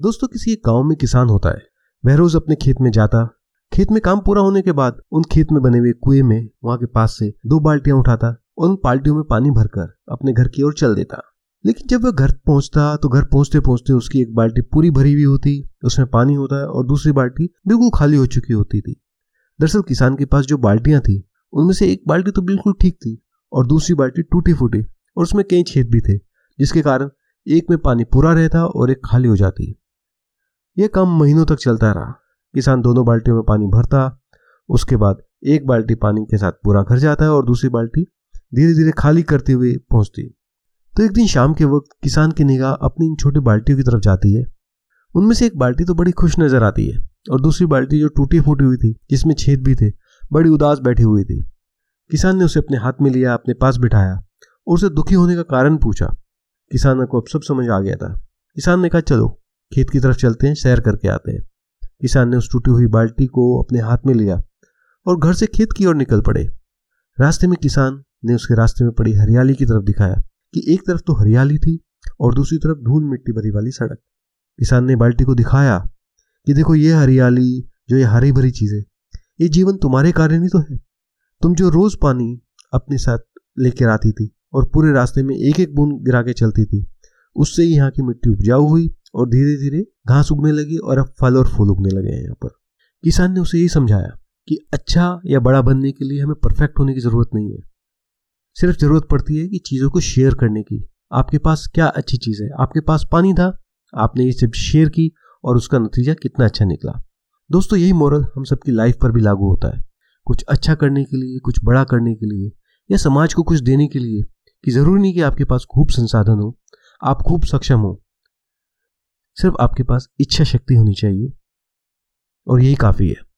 दोस्तों, किसी एक गाँव में किसान होता है। वह रोज अपने खेत में जाता। खेत में काम पूरा होने के बाद उन खेत में बने हुए कुएँ में वहाँ के पास से दो बाल्टियाँ उठाता और उन बाल्टियों में पानी भरकर अपने घर की ओर चल देता। लेकिन जब वह घर पहुँचता तो घर पहुँचते पहुँचते उसकी एक बाल्टी पूरी भरी हुई होती, उसमें पानी होता और दूसरी बाल्टी बिल्कुल खाली हो चुकी होती थी। दरअसल किसान के पास जो बाल्टियाँ थी, उनमें से एक बाल्टी तो बिल्कुल ठीक थी और दूसरी बाल्टी टूटी फूटी और उसमें कई छेद भी थे, जिसके कारण एक में पानी पूरा रहता और एक खाली हो जाती। यह काम महीनों तक चलता रहा। किसान दोनों बाल्टियों में पानी भरता, उसके बाद एक बाल्टी पानी के साथ पूरा घर जाता है और दूसरी बाल्टी धीरे धीरे खाली करते हुए पहुँचती तो एक दिन शाम के वक्त किसान की निगाह अपनी इन छोटी बाल्टियों की तरफ़ जाती है। उनमें से एक बाल्टी तो बड़ी खुश नज़र आती है और दूसरी बाल्टी जो टूटी फूटी हुई थी, जिसमें छेद भी थे, बड़ी उदास बैठी हुई थी। किसान ने उसे अपने हाथ में लिया, अपने पास बिठाया और उसे दुखी होने का कारण पूछा। किसान को अब सब समझ आ गया था। किसान ने कहा, चलो खेत की तरफ़ चलते हैं, सैर करके आते हैं। किसान ने उस टूटी हुई बाल्टी को अपने हाथ में लिया और घर से खेत की ओर निकल पड़े। रास्ते में किसान ने उसके रास्ते में पड़ी हरियाली की तरफ़ दिखाया कि एक तरफ़ तो हरियाली थी और दूसरी तरफ़ धूल मिट्टी भरी वाली सड़क। किसान ने बाल्टी को दिखाया कि देखो ये हरियाली, जो ये हरी भरी चीज़, ये जीवन तुम्हारे कारण ही तो है। तुम जो रोज पानी अपने साथ लेकर आती थी और पूरे रास्ते में एक एक बूंद गिरा के चलती थी, उससे यहाँ की मिट्टी उपजाऊ हुई और धीरे धीरे घास उगने लगी और अब फल और फूल उगने लगे हैं यहाँ पर। किसान ने उसे यही समझाया कि अच्छा या बड़ा बनने के लिए हमें परफेक्ट होने की ज़रूरत नहीं है। सिर्फ़ ज़रूरत पड़ती है कि चीज़ों को शेयर करने की। आपके पास क्या अच्छी चीज़ है? आपके पास पानी था, आपने ये सब शेयर की और उसका नतीजा कितना अच्छा निकला। दोस्तों, यही मॉरल हम सबकी लाइफ पर भी लागू होता है। कुछ अच्छा करने के लिए, कुछ बड़ा करने के लिए या समाज को कुछ देने के लिए कि ज़रूरी नहीं कि आपके पास खूब संसाधन हो, आप खूब सक्षम हो। सिर्फ़ आपके पास इच्छा शक्ति होनी चाहिए और यही काफ़ी है।